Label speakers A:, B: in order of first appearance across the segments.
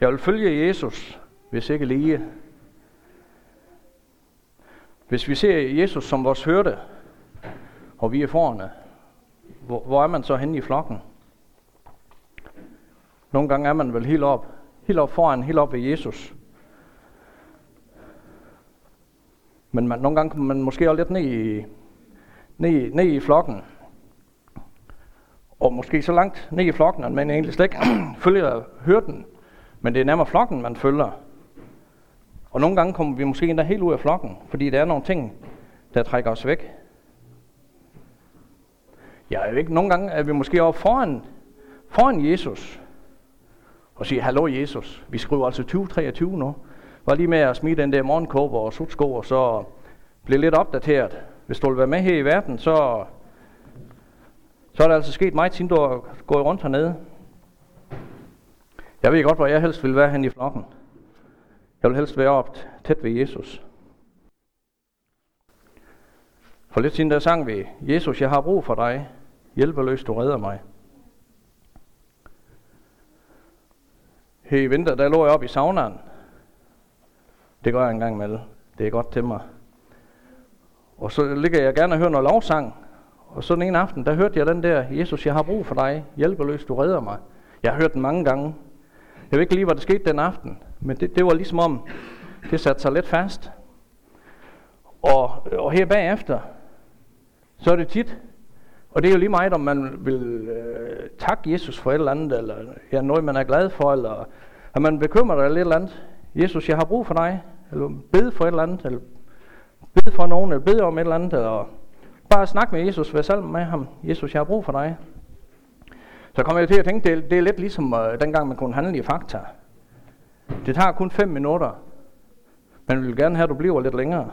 A: Jeg vil følge Jesus, hvis ikke lige. Hvis vi ser Jesus som vores hørte, og vi er forne, hvor, hvor er man så henne i flokken? Nogle gange er man vel helt op, helt op foran, helt op ved Jesus. Men man, nogle gange kan man måske også lidt ned i, ned, ned i flokken. Og måske så langt ned i flokken, at man egentlig slet ikke følger hørten. Men det er nærmere flokken, man følger. Og nogle gange kommer vi måske endda helt ud af flokken, fordi der er nogle ting, der trækker os væk. Ja, jeg ved ikke, nogle gange er vi måske over foran, foran Jesus, og siger, hallo Jesus, vi skriver altså 2023 nu. Var lige med at smide den der morgenkåbe og sutsko, og så blive lidt opdateret. Hvis du vil være med her i verden, så, så er der altså sket meget, siden du har gået rundt hernede. Jeg ved godt, hvor jeg helst vil være hen i flokken. Jeg vil helst være op tæt ved Jesus. For lidt siden der sang vi, Jesus, jeg har brug for dig. Hjælpeløs, du redder mig. Her i vinter, der lå jeg op i saunaen. Det gør jeg en gang med. Det er godt til mig. Og så ligger jeg gerne og hører noget lovsang. Og så en aften, der hørte jeg den der, Jesus, jeg har brug for dig. Hjælpeløs, du redder mig. Jeg har hørt den mange gange. Jeg ved ikke lige, hvad der skete den aften. Men det, det var ligesom om, det satte sig lidt fast. Og, og her bagefter, så er det tit, og det er jo lige meget, om man vil øh, takke Jesus for et eller andet, eller ja, noget, man er glad for, eller at man bekymrer dig eller et eller andet. Jesus, jeg har brug for dig, eller bed for et eller andet, eller bed for nogen, eller bed om et eller andet, eller bare snak med Jesus, vær sammen med ham. Jesus, jeg har brug for dig. Så kommer jeg til at tænke, det det er lidt ligesom øh, dengang man kunne handle i Fakta. Det tager kun fem minutter. Men vi vil gerne have, at du bliver lidt længere.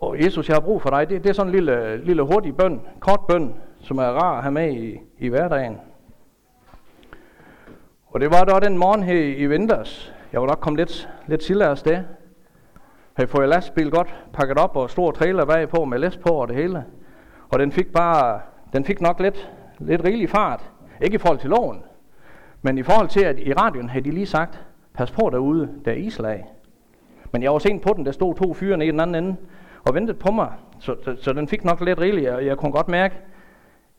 A: Og Jesus, jeg har brug for dig. Det, det er sådan en lille, lille hurtig bøn, kort bøn, som er rar at have med i, i hverdagen. Og det var da den morgen her i, vinters. Jeg var nok kommet lidt, lidt tidligere afsted. Havde fået lastbil godt pakket op og stor trailer bagpå med læs på og det hele. Og den fik bare, den fik nok lidt, lidt rigelig fart. Ikke i forhold til loven, men i forhold til, at i radioen havde de lige sagt, pas på derude, der er islag. Men jeg var sent på den, der stod to fyre i den anden ende, og ventede på mig. Så, så, så den fik nok lidt rigeligt, og jeg kunne godt mærke,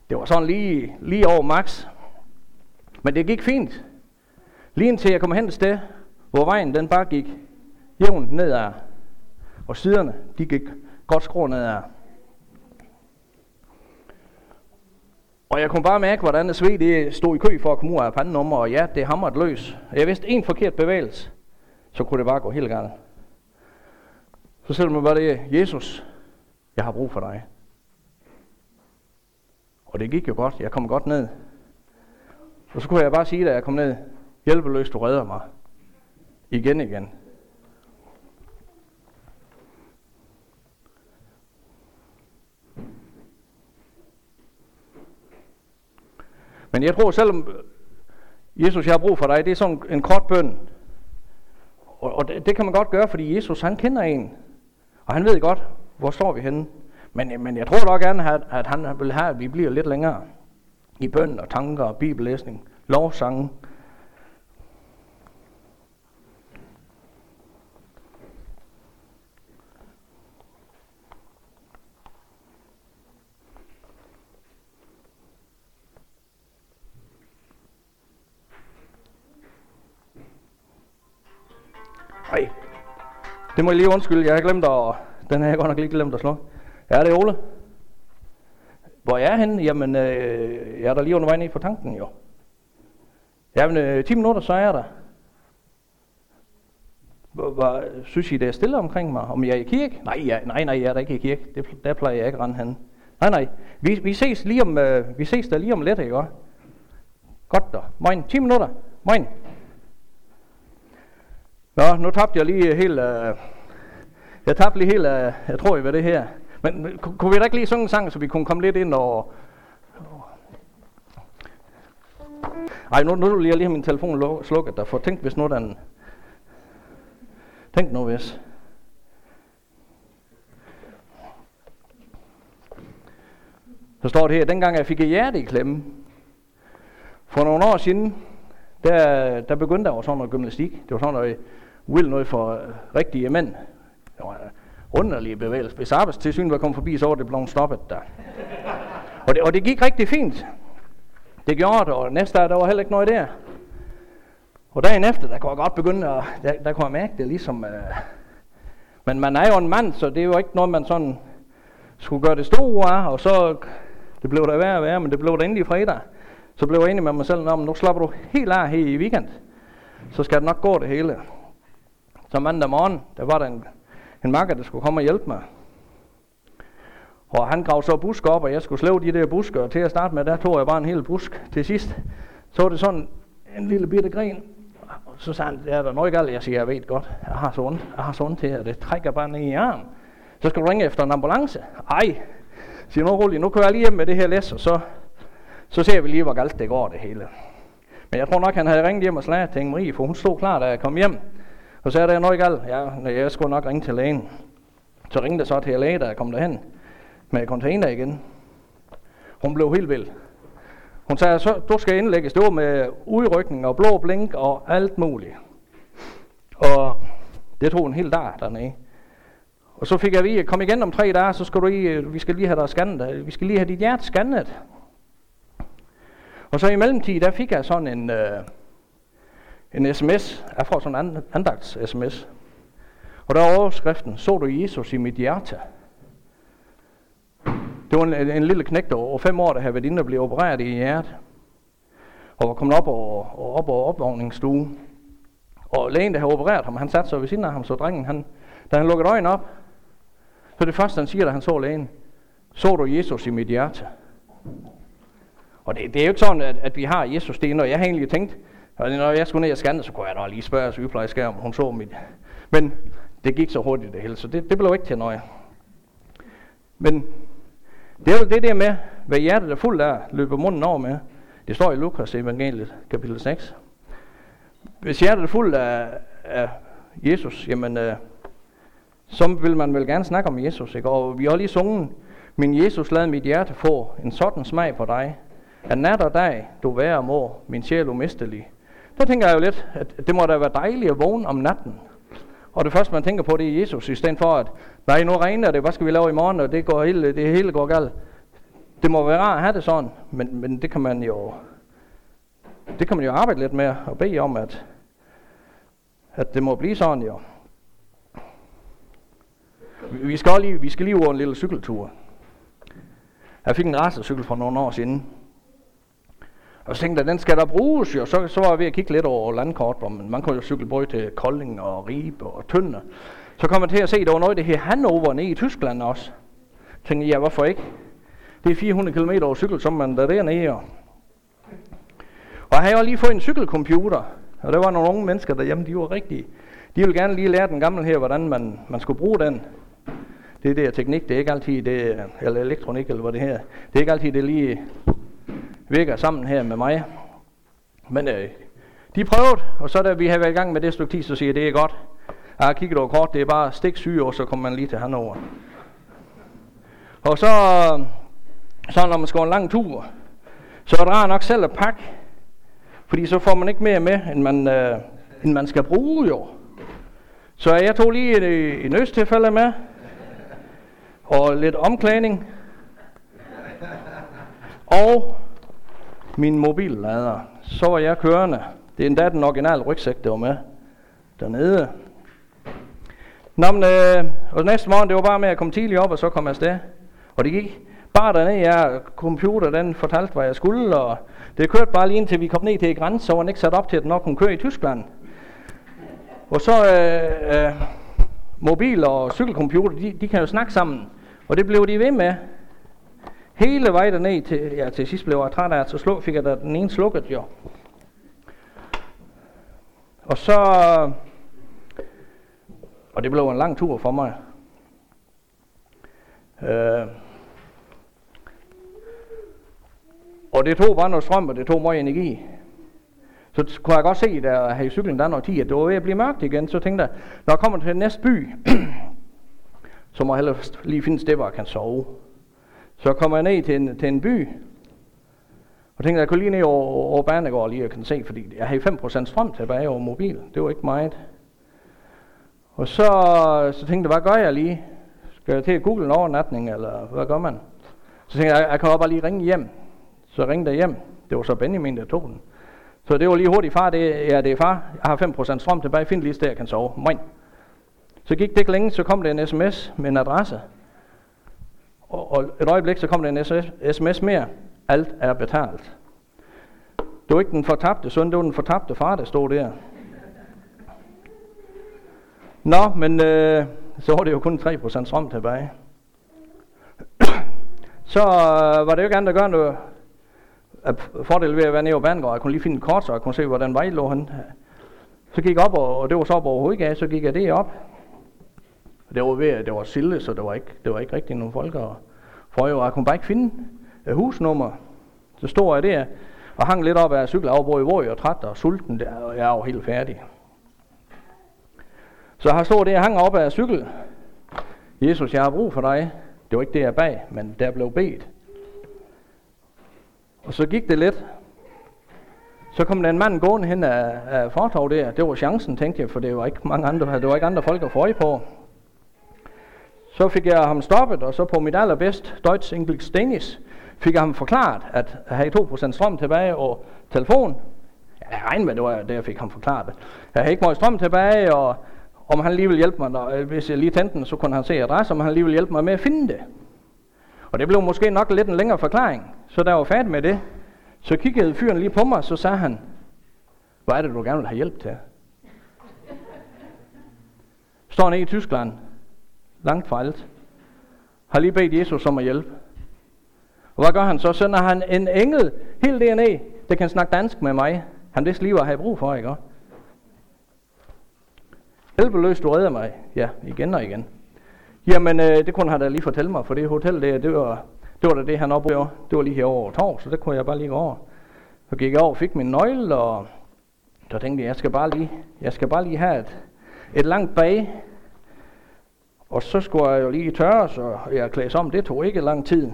A: det var sådan lige, lige over max. Men det gik fint. Lige indtil jeg kom hen et sted, hvor vejen den bare gik jævnt nedad. Og siderne, de gik godt skrå nedad. Og jeg kunne bare mærke, hvordan sved det stod i kø for at komme ud af pandenummer, og ja, det hamret løs. Jeg vidste en forkert bevægelse, så kunne det bare gå helt galt. Så selvom man bare det, Jesus, jeg har brug for dig. Og det gik jo godt. Jeg kom godt ned. Og så kunne jeg bare sige, da jeg kom ned, hjælpeløst, du redder mig. Igen igen. Men jeg tror, selvom Jesus, jeg har brug for dig, det er sådan en kort bøn. Og, og det, det kan man godt gøre, fordi Jesus, han kender en. Og han ved godt, hvor står vi henne. Men, men jeg tror dog gerne, at, at han vil have, at vi bliver lidt længere i bøn og tanker og bibellæsning, lovsange. Det må jeg lige undskylde. Jeg har glemt at... Den har jeg godt nok lige glemt at slå. Ja, det er Ole. Hvor er henne? Jamen, øh, jeg er der lige under vej ned på tanken, jo. Jamen, øh, 10 minutter, så er jeg der. Hvor, synes I, det er stille omkring mig? Om jeg er i kirke? Nej, jeg, nej, nej, jeg er der ikke i kirke. Det, der plejer jeg ikke at rende hen. Nej, nej. Vi, vi, ses lige om, øh, vi ses der lige om lidt, ikke? Godt da. Moin. 10 minutter. Moin. Nå, nu tabte jeg lige helt... Øh, jeg tabte lige helt... øh, jeg tror, I var det her. Men kunne vi da ikke lige synge en sang, så vi kunne komme lidt ind og... Ej, nu, nu vil jeg lige have min telefon slukket der, for tænk hvis nu den... Tænk nu hvis... Så står det her, dengang jeg fik et hjerte i klemme. For nogle år siden, der, der begyndte jeg sådan noget gymnastik. Det var sådan noget vil noget for øh, rigtige mænd. Det var underlige bevægelser. Hvis arbejdstilsynet var kommet forbi, så var det blevet stoppet der. og, det, og det gik rigtig fint. Det gjorde det, og næste dag, der var heller ikke noget der. Og dagen efter, der kunne jeg godt begynde at, der, der kunne jeg mærke det ligesom, øh, men man er jo en mand, så det er jo ikke noget, man sådan skulle gøre det store af, og så, det blev der værre og værre, men det blev der endelig fredag. Så blev jeg enig med mig selv om, nu slapper du helt af her i weekend. Så skal det nok gå det hele. Så mandag morgen, der var der en, en makker, der skulle komme og hjælpe mig. Og han gravede så busk op, og jeg skulle slæve de der buske, Og til at starte med, der tog jeg bare en hel busk. Til sidst, så var det sådan en lille bitte gren. Og så sagde han, er der noget galt? Jeg siger, jeg ved godt, jeg har så ondt. Jeg har så ondt til, og det trækker bare ned i armen. Så skal du ringe efter en ambulance. Ej, siger nu roligt, nu kører jeg lige hjem med det her læs, og så så ser vi lige, hvor galt det går det hele. Men jeg tror nok, han havde ringet hjem og slaget til Marie, for hun stod klar, da jeg kom hjem. Så så jeg, der noget galt. Ja, jeg skulle nok ringe til lægen. Så ringede jeg så til læge, der kom derhen med container igen. Hun blev helt vild. Hun sagde, så du skal indlægges. Det var med udrykning og blå blink og alt muligt. Og det tog en hel dag dernede. Og så fik jeg at vide, kom igen om tre dage, så skal du i, øh, vi skal lige have dig scannet. Vi skal lige have dit hjerte scannet. Og så i mellemtiden, der fik jeg sådan en, øh, en sms. Jeg får sådan en andagts sms. Og der er overskriften, så du Jesus i mit hjerte? Det var en, en lille knægt over fem år, der havde været inde og blev opereret i hjertet. Og var kommet op og, og op over opvågningsstue. Og lægen, der havde opereret ham, han satte sig ved siden af ham, så drengen, han, da han lukkede øjnene op, så det første, han siger, da han så lægen, så du Jesus i mit hjerte? Og det, det er jo ikke sådan, at, at vi har Jesus det, når jeg har egentlig tænkt, og når jeg skulle ned og scanne, så kunne jeg da lige spørge sygeplejerske, om hun så mit. Men det gik så hurtigt det hele, så det, det blev ikke til noget. Men det er jo det der med, hvad hjertet er fuldt af, løber munden over med. Det står i Lukas evangeliet, kapitel 6. Hvis hjertet er fuldt af, af Jesus, jamen, øh, så vil man vel gerne snakke om Jesus. Ikke? Og vi har lige sunget, min Jesus lad mit hjerte få en sådan smag på dig, at nat og dag du være må, min sjæl umistelig. Der tænker jeg jo lidt, at det må da være dejligt at vågne om natten. Og det første, man tænker på, det er Jesus, i stedet for at, nej, nu regner det, hvad skal vi lave i morgen, og det, går hele, det hele går galt. Det må være rart at have det sådan, men, men det kan man jo det kan man jo arbejde lidt med og bede om, at, at det må blive sådan jo. Vi skal lige, vi skal lige over en lille cykeltur. Jeg fik en racercykel for nogle år siden, og så tænkte jeg, den skal der bruges jo. Så, så var jeg ved at kigge lidt over landkort, hvor man, man kunne jo cykle både til Kolding og Ribe og Tønder. Så kom jeg til at se, at der var noget, det her Hannover nede i Tyskland også. Så tænkte jeg, ja, hvorfor ikke? Det er 400 km over cykel, som man der dernede. Og, og jeg har jo lige fået en cykelcomputer. Og der var nogle unge mennesker derhjemme, de var rigtige. De ville gerne lige lære den gamle her, hvordan man, man skulle bruge den. Det er det teknik, det er ikke altid det, eller elektronik, eller hvad det her. Det er ikke altid det lige virker sammen her med mig. Men øh, de prøvede, og så da vi har været i gang med det stykke tid, så siger jeg, det er godt. Jeg har kigget over kort, det er bare stik syge, og så kommer man lige til Hannover. Og så, så når man skal en lang tur, så er det nok selv at pakke. Fordi så får man ikke mere med, end man, øh, end man skal bruge jo. Så jeg tog lige en, øh, en østtilfælde med, og lidt omklædning. Og min mobillader. Så var jeg kørende. Det er endda den originale rygsæk, der var med dernede. Nå, men, øh, og næste morgen, det var bare med at komme tidligt op, og så kom jeg afsted. Og det gik bare dernede, jeg computer, den fortalte, hvad jeg skulle, og det kørte bare lige indtil vi kom ned til grænsen, så var den ikke sat op til, at den nok kunne køre i Tyskland. Og så øh, øh, mobil og cykelcomputer, de, de kan jo snakke sammen, og det blev de ved med. Hele vejen derned til, ja, til sidst blev jeg træt af, så slå, fik jeg da den ene slukket jo. Og så, og det blev en lang tur for mig. Øh, og det tog bare noget strøm, og det tog meget energi. Så kunne jeg godt se, da jeg havde cyklen der noget tid, at det var ved at blive mørkt igen. Så tænkte jeg, når jeg kommer til den næste by, så må jeg hellere lige finde et sted, hvor jeg kan sove. Så kommer jeg ned til en, til en by, Og tænkte, jeg kunne lige ned over, over Banegård lige og kan se, fordi jeg havde 5% strøm tilbage over mobil. Det var ikke meget. Og så, så tænkte jeg, hvad gør jeg lige? Skal jeg til at google en overnatning, eller hvad gør man? Så tænkte jeg, jeg kan bare lige ringe hjem. Så jeg hjem. Det var så Benjamin, der tog den. Så det var lige hurtigt, far, det, ja, det er far. Jeg har 5% strøm tilbage, find lige sted, jeg kan sove. Moin. Så gik det ikke længe, så kom der en sms med en adresse. Og, et øjeblik, så kom der en sms mere. Alt er betalt. Det var ikke den fortabte søn, det var den fortabte far, der stod der. Nå, men øh, så var det jo kun 3% strøm tilbage. så øh, var det jo ikke andet at gøre noget. Fordel ved at være nede på Banegård, jeg kunne lige finde et kort, så jeg kunne se, hvordan vej lå han. Så gik jeg op, og, og det var så op over hovedgade, så gik jeg det op. Det var ved, det var silde, så det var ikke, det var ikke rigtig nogen folk. Og for jeg kunne bare ikke finde øh, husnummer. Så stod jeg der og hang lidt op af cykelafbrud, hvor jeg var træt og sulten der, og jeg var helt færdig. Så har stået der og hang op af cykel. Jesus, jeg har brug for dig. Det var ikke det, jeg bag, men der blev bedt. Og så gik det lidt. Så kom der en mand gående hen af, af fortov der. Det var chancen, tænkte jeg, for det var ikke mange andre, det var ikke andre folk at få på. Så fik jeg ham stoppet, og så på mit allerbedst Deutsch English Danish, fik jeg ham forklaret, at jeg havde 2% strøm tilbage og telefon. Jeg regnede med, det var det, jeg fik ham forklaret. Jeg havde ikke meget strøm tilbage, og om han lige ville hjælpe mig, når, øh, hvis jeg lige tændte den, så kunne han se adresse, om han lige ville hjælpe mig med at finde det. Og det blev måske nok lidt en længere forklaring, så der var færdig med det. Så kiggede fyren lige på mig, så sagde han, hvad er det, du gerne vil have hjælp til? Står nede i Tyskland, langt fra alt, har lige bedt Jesus om at hjælpe. Og hvad gør han så? Sender han en engel helt derned, der kan snakke dansk med mig. Han vidste lige, hvad jeg havde brug for, ikke? Hjælpeløs, du redder mig. Ja, igen og igen. Jamen, øh, det kunne han da lige fortælle mig, for det hotel der, det var, det var da det, han oplevede. Det var lige herovre over torv, så det kunne jeg bare lige gå over. Så gik jeg over og fik min nøgle, og så tænkte jeg, jeg skal bare lige, jeg skal bare lige have et, et langt bag. Og så skulle jeg jo lige tørre, så jeg klædte om. Det tog ikke lang tid.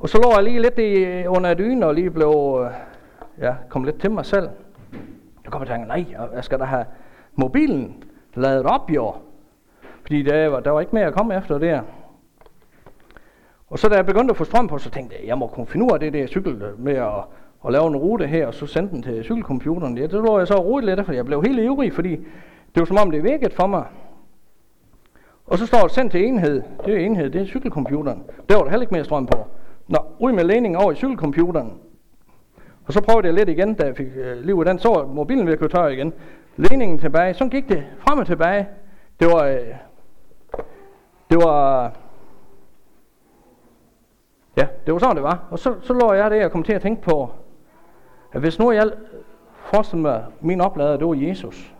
A: Og så lå jeg lige lidt i, under dynen og lige blev, øh, ja, kom lidt til mig selv. Jeg kom og tænkte, nej, jeg skal da have mobilen ladet op jo. Fordi der var, der var ikke mere at komme efter der. Og så da jeg begyndte at få strøm på, så tænkte jeg, jeg må kunne finde ud af det der cykel øh, med at, at lave en rute her, og så sende den til cykelcomputeren. Ja, det lå jeg så roligt lidt, for jeg blev helt ivrig, fordi det var som om det virkede for mig. Og så står det sendt til enhed. Det er enhed, det er cykelcomputeren. Der var der heller ikke mere strøm på. Nå, ud med ledningen over i cykelcomputeren. Og så prøvede jeg lidt igen, da jeg fik øh, liv i den, så mobilen ved at tør igen. Ledningen tilbage, så gik det frem og tilbage. Det var, øh, det var, ja, det var sådan det var. Og så, så lå jeg der og kom til at tænke på, at hvis nu jeg forestiller mig, min oplader, det var Jesus.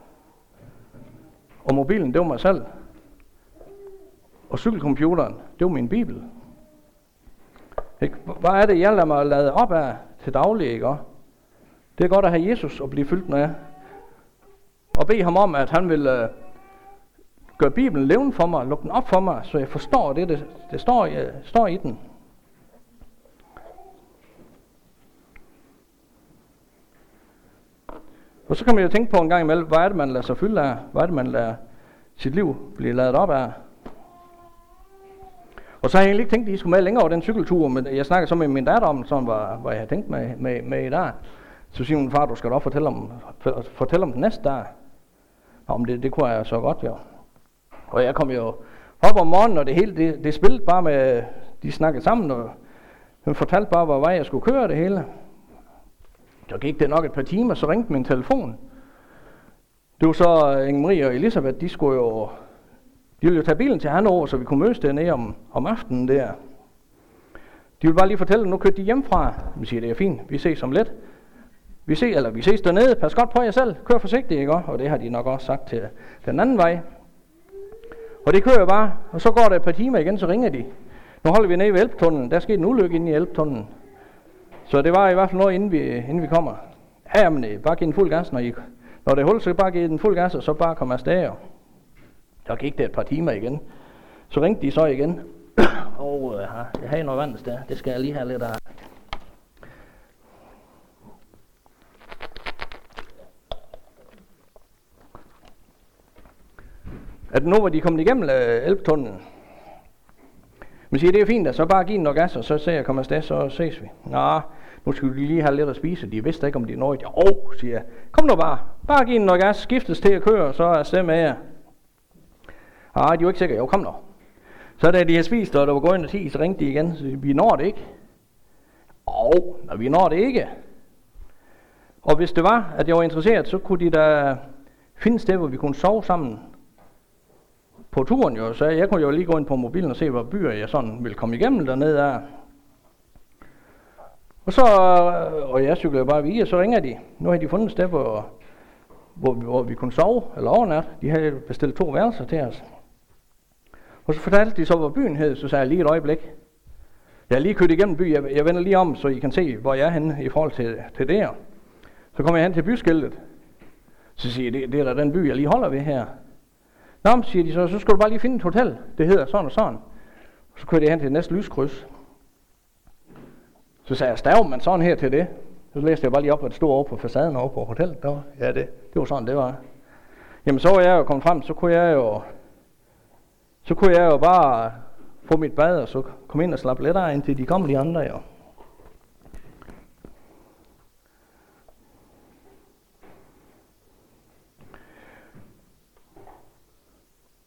A: Og mobilen, det var mig selv. Og cykelcomputeren, det var min bibel. Ikke? Hvad er det, jeg lader mig lade op af til daglig, ikke? Det er godt at have Jesus og blive fyldt med. Og bede ham om, at han vil øh, gøre Bibelen levende for mig, lukke den op for mig, så jeg forstår det, det, det står, jeg, øh, står i den. Og så kan man jo tænke på en gang imellem, hvad er det, man lader sig fylde af? Hvad er det, man lader sit liv blive lavet op af? Og så har jeg egentlig ikke tænkt, at I skulle med længere over den cykeltur, men jeg snakkede så med min datter om, sådan var, hvad jeg havde tænkt med, med, med i dag. Så siger hun, far, du skal da fortælle om, fortælle om den næste dag. Om det, det kunne jeg så godt, jo. Og jeg kom jo op om morgenen, og det hele, det, det spillede bare med, de snakkede sammen, og hun fortalte bare, hvor vej jeg skulle køre det hele. Så gik det nok et par timer, så ringte min telefon. Det var så Inge-Marie og Elisabeth, de skulle jo de ville jo tage bilen til Hannover, så vi kunne mødes dernede om, om aftenen der. De ville bare lige fortælle, at nu kørte de hjemmefra. Vi siger, det er fint, vi ses om lidt. Vi, ses, eller vi ses dernede, pas godt på jer selv, kør forsigtigt, ikke? Og det har de nok også sagt til den anden vej. Og det kører bare, og så går der et par timer igen, så ringer de. Nu holder vi nede ved Elbtunnelen, der skete en ulykke inde i Elbtunnelen. Så det var i hvert fald noget, inden vi, inden vi kommer. Ja, men øh, bare giv den fuld gas, når, I, når det er hul, så bare giv den fuld gas, og så bare komme afsted. Der gik det et par timer igen. Så ringte de så igen. og øh, jeg har noget andet der. Det skal jeg lige have lidt af. At nu var de kommet igennem øh, elbtunnelen. Man siger, det er fint, at så bare giv den gas, og så ser jeg kommer afsted, så ses vi. Nå, nu skal vi lige have lidt at spise. De vidste ikke, om de nåede. Jo, siger jeg. Kom nu bare. Bare giv noget gas, skiftes til at køre, og så er afsted med jer. Ah, de var ikke sikre. Jo, kom nu. Så da de havde spist, og der var gået ind 10, så ringte de igen. Så vi når det ikke. Og når vi når det ikke. Og hvis det var, at jeg var interesseret, så kunne de da finde sted, hvor vi kunne sove sammen på turen jo. Så jeg kunne jo lige gå ind på mobilen og se, hvor byer jeg sådan ville komme igennem dernede af. Og så, og jeg cyklede bare via, så ringer de. Nu har de fundet et sted, hvor, hvor, hvor vi kunne sove, eller overnat. De havde bestilt to værelser til os. Og så fortalte de så, hvor byen hed, så sagde jeg lige et øjeblik. Jeg er lige kørt igennem byen, jeg, jeg vender lige om, så I kan se, hvor jeg er henne i forhold til, til der. Så kommer jeg hen til byskiltet. Så siger jeg, det, det er da den by, jeg lige holder ved her. Nå, siger de så, så skal du bare lige finde et hotel. Det hedder sådan og sådan. Og så kører jeg hen til det næste lyskryds. Så sagde jeg, stav man sådan her til det? Så læste jeg bare lige op, hvad det stod over på facaden over på hotellet. Der var. Ja, det, det var sådan, det var. Jamen, så var jeg jo kommet frem, så kunne jeg jo, så kunne jeg jo bare få mit bad, og så komme ind og slappe lidt af, indtil de kom de andre jo.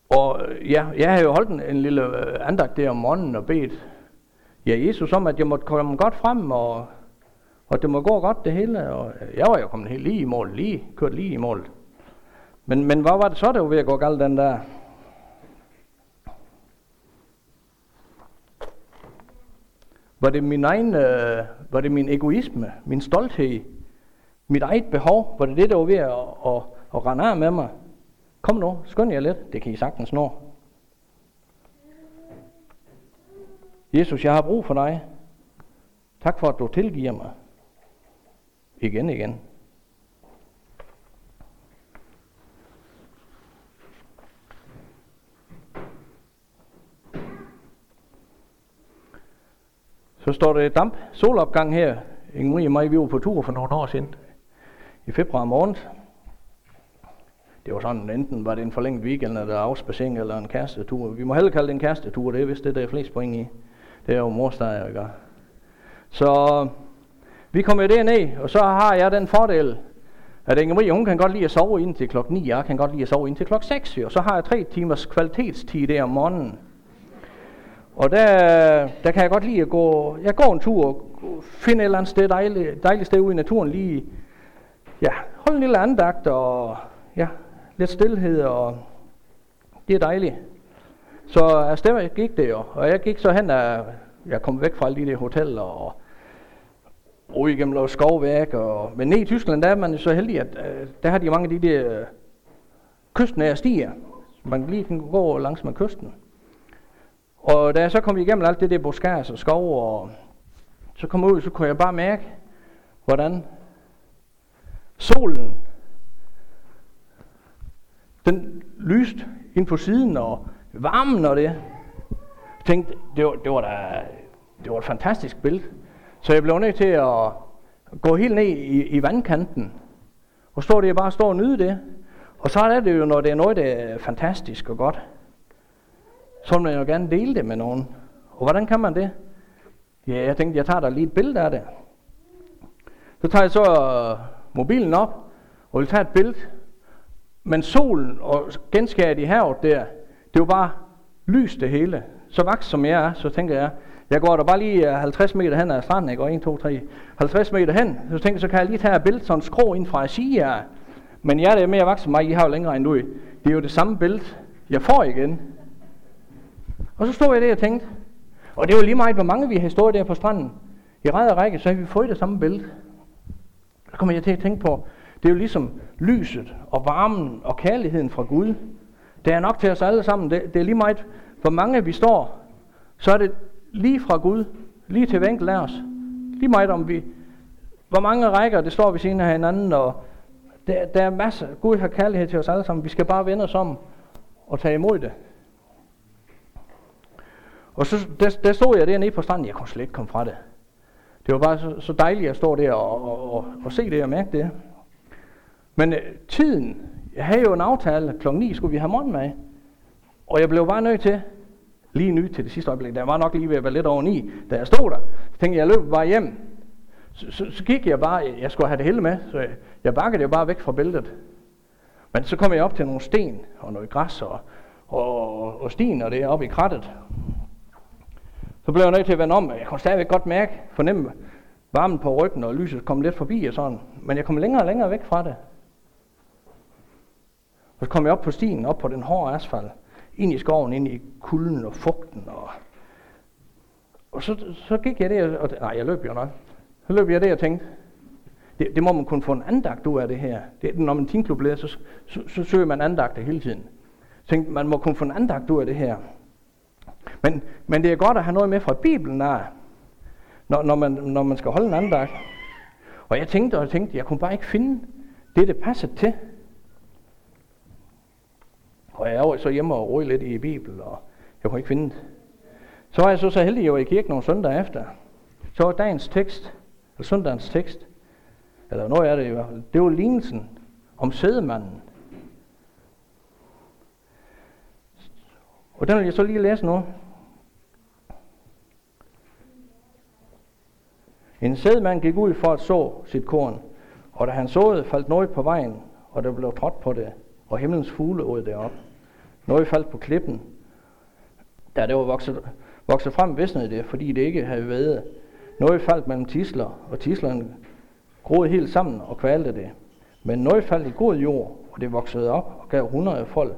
A: Og ja, jeg har jo holdt en, en lille øh, andagt der om morgenen og bedt ja, Jesus om, at jeg måtte komme godt frem, og, og det må gå godt det hele. Og jeg var jo kommet helt lige i mål, lige, kørt lige i mål. Men, men hvad var det så, der var ved at gå galt den der? Var det min egen, øh, var det min egoisme, min stolthed, mit eget behov? Var det det, der var ved at, at, at, at rende af med mig? Kom nu, skynd jer lidt, det kan I sagtens nå. Jesus, jeg har brug for dig. Tak for, at du tilgiver mig. Igen, igen. Så står der damp solopgang her. Ingen og mig, vi var på tur for nogle år siden. I februar morgen. det var sådan, enten var det en forlænget weekend, eller afspacering, eller en kærestetur. Vi må hellere kalde det en kærestetur, det er vist det, der er flest point i. Det er jo morsteg, ikke? Så vi kommer ned, og så har jeg den fordel, at Inge Marie, hun kan godt lide at sove indtil klokken 9, jeg kan godt lide at sove indtil klokken 6, og så har jeg tre timers kvalitetstid der om morgenen. Og der, der kan jeg godt lide at gå, jeg går en tur, finde et eller andet sted, dejligt, dejligt sted ude i naturen, lige, ja, holde en lille andagt, og ja, lidt stillhed, og det er dejligt. Så afsted gik det jo, og jeg gik så hen, og jeg kom væk fra alle de der hoteller, og ud igennem noget skovværk, og, men ned i Tyskland, der er man så heldig, at øh, der har de mange af de der kystnære stier, man lige kan gå langs med kysten. Og da jeg så kom igennem alt det der buskars og skov, og så kom jeg ud, så kunne jeg bare mærke, hvordan solen den lyste ind på siden, og varmen og det. Jeg tænkte, det var, det var, da, det var et fantastisk billede. Så jeg blev nødt til at gå helt ned i, i vandkanten, og stå der bare stå og nyde det. Og så er det jo, når det er noget, der er fantastisk og godt, så vil man jo gerne dele det med nogen. Og hvordan kan man det? Ja, jeg tænkte, jeg tager da lige et billede af det. Så tager jeg så øh, mobilen op, og vil tage et billede, men solen og genskæret i havet der, det var bare lys det hele. Så vaks som jeg er, så tænker jeg, jeg går der bare lige øh, 50 meter hen ad stranden, jeg går 1, 2, 3, 50 meter hen, så tænker jeg, så kan jeg lige tage et billede, sådan skrå ind fra at sige jer. Men jeg er mere vaks som mig, I har jo længere end du. Det er jo det samme billede, jeg får igen. Og så stod jeg der og tænkte, og det var lige meget, hvor mange vi havde stået der på stranden. I ræd række, så havde vi fået det samme billede. Så kommer jeg til at tænke på, det er jo ligesom lyset og varmen og kærligheden fra Gud. Det er nok til os alle sammen. Det, det er lige meget, hvor mange vi står, så er det lige fra Gud, lige til hver enkelt af os. Lige meget om vi, hvor mange rækker det står vi siden af hinanden, og der, der er masser. Gud har kærlighed til os alle sammen. Vi skal bare vende os om og tage imod det. Og så der, der stod jeg dernede på stranden. Jeg kunne slet ikke komme fra det. Det var bare så, så dejligt at stå der og, og, og, og se det og mærke det. Men øh, tiden, jeg havde jo en aftale, kl. 9 skulle vi have morgenmad. Og jeg blev bare nødt til, lige ny til det sidste øjeblik, der var nok lige ved at være lidt over 9, da jeg stod der, så tænkte jeg, jeg løb bare hjem. Så, så, så gik jeg bare, jeg skulle have det hele med, så jeg, jeg bakkede jo bare væk fra bæltet. Men så kom jeg op til nogle sten og noget græs og, og, og stien og det oppe i krattet. Så blev jeg nødt til at vende om, jeg kunne stadigvæk godt mærke, fornemme varmen på ryggen, og lyset kom lidt forbi og sådan. Men jeg kom længere og længere væk fra det. Og så kom jeg op på stien, op på den hårde asfalt, ind i skoven, ind i kulden og fugten. Og, og så, så gik jeg der, og nej, jeg løb jo nok. Så løb jeg der og tænkte, det, det må man kunne få en andagt ud af det her. Det, når man teamklub så, så, så, så søger man andagter hele tiden. Så tænkte, man må kunne få en andagt ud af det her. Men, men det er godt at have noget med fra Bibelen af, når, når, man, når man skal holde en andagt. Og jeg tænkte og tænkte, jeg kunne bare ikke finde det, det passede til. Og jeg var så hjemme og rode lidt i Bibelen, og jeg kunne ikke finde det. Så var jeg så så heldig, at jeg var i kirke nogle søndag efter. Så var dagens tekst, eller søndagens tekst, eller noget af det i hvert fald, det var lignelsen om sædemanden. Og den vil jeg så lige læse nu. En sædmand gik ud for at så sit korn, og da han såede, faldt noget på vejen, og der blev trådt på det, og himlens fugle åd det op. Noget faldt på klippen. Da det var vokset, vokset frem, visnede det, fordi det ikke havde været. Noget faldt mellem tisler, og tislerne groede helt sammen og kvalte det. Men noget faldt i god jord, og det voksede op og gav hundrede folk.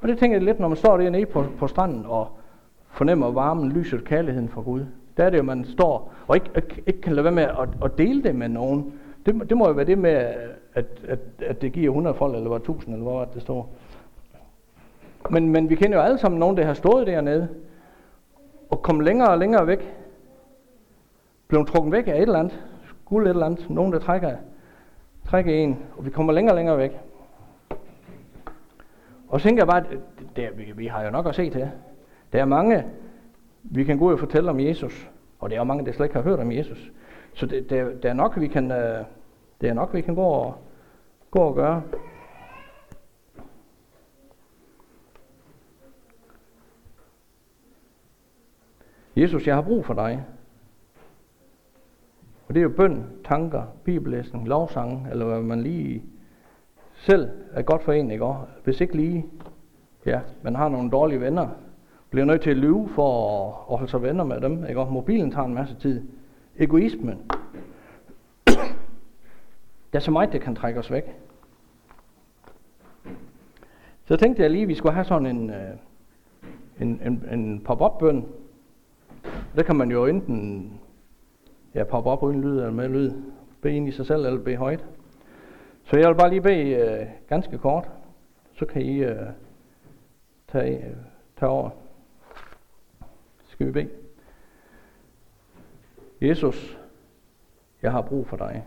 A: Og det tænker jeg lidt, når man står dernede på, på stranden og fornemmer varmen, lyset, kærligheden fra Gud. Der er det jo, man står og ikke, ikke, ikke kan lade være med at, at dele det med nogen. Det, det må jo være det med, at, at, at det giver 100 folk, eller var 1000, eller hvor det står. Men, men vi kender jo alle sammen nogen, der har stået dernede, og kom længere og længere væk. Blev trukket væk af et eller andet, skulle et eller andet, nogen der trækker, trækker en, og vi kommer længere og længere væk. Og så tænker jeg bare, at det, vi, vi har jo nok at se til. Der er mange, vi kan gå og fortælle om Jesus, og der er mange, der slet ikke har hørt om Jesus. Så det, det, det er nok, vi kan, øh, det er nok, vi kan gå og, gå og gøre. Jesus, jeg har brug for dig. Og det er jo bøn, tanker, bibellæsning, lovsang, eller hvad man lige selv er godt for en, ikke? Hvis ikke lige, ja, man har nogle dårlige venner, bliver nødt til at lyve for at, at holde sig venner med dem, ikke? Mobilen tager en masse tid. Egoismen. Der er så meget, det kan trække os væk. Så tænkte jeg lige, at vi skulle have sådan en, øh, en, en, en pop-up-bøn. Det kan man jo enten ja, poppe op uden lyd eller med lyd. Bede ind i sig selv eller bede højt. Så jeg vil bare lige bede øh, ganske kort. Så kan I øh, tage, øh, tage over. Skal vi bede? Jesus, jeg har brug for dig.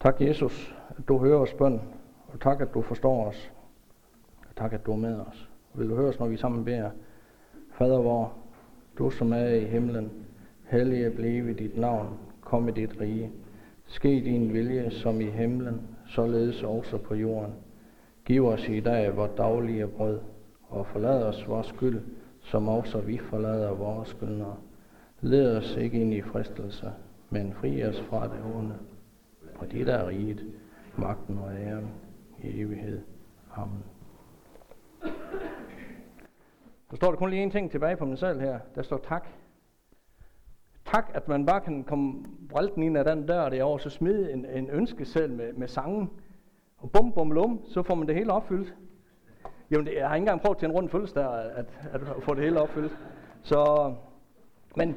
A: Tak, Jesus, at du hører os bøn, og tak, at du forstår os. Og tak, at du er med os. Vil du høre os, når vi sammen beder? Fader vor, du som er i himlen, hellige blive dit navn, kom i dit rige. Ske din vilje som i himlen, således også på jorden. Giv os i dag vores daglige brød, og forlad os vores skyld, som også vi forlader vores skyldnere. Led os ikke ind i fristelse, men fri os fra det onde. For det der er riget, magten og æren i evighed. Amen. Der står der kun lige en ting tilbage på min selv her. Der står tak. Tak, at man bare kan komme brælten ind af den dør derovre, så smide en, en ønskeseddel med, med sangen. Og bum, bum, lum, så får man det hele opfyldt. Jamen, det, jeg har ikke engang prøvet til en rund fødselsdag at, at, at få det hele opfyldt. Så, men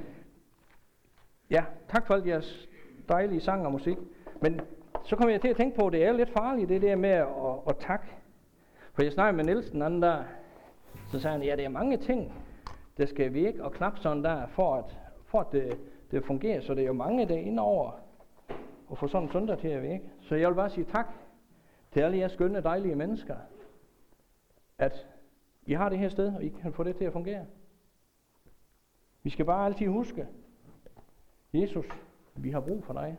A: ja, tak for alt jeres dejlige sang og musik. Men så kom jeg til at tænke på, at det er lidt farligt, det der med at, at takke. For jeg snakkede med Nielsen den anden dag, så sagde han, ja, det er mange ting, der skal vi ikke og knap sådan der, for at, for at det, det fungerer. Så det er jo mange, der er inde over at få sådan en søndag til at virke. Så jeg vil bare sige tak til alle jer skønne, dejlige mennesker, at I har det her sted, og I kan få det til at fungere. Vi skal bare altid huske, Jesus, vi har brug for dig.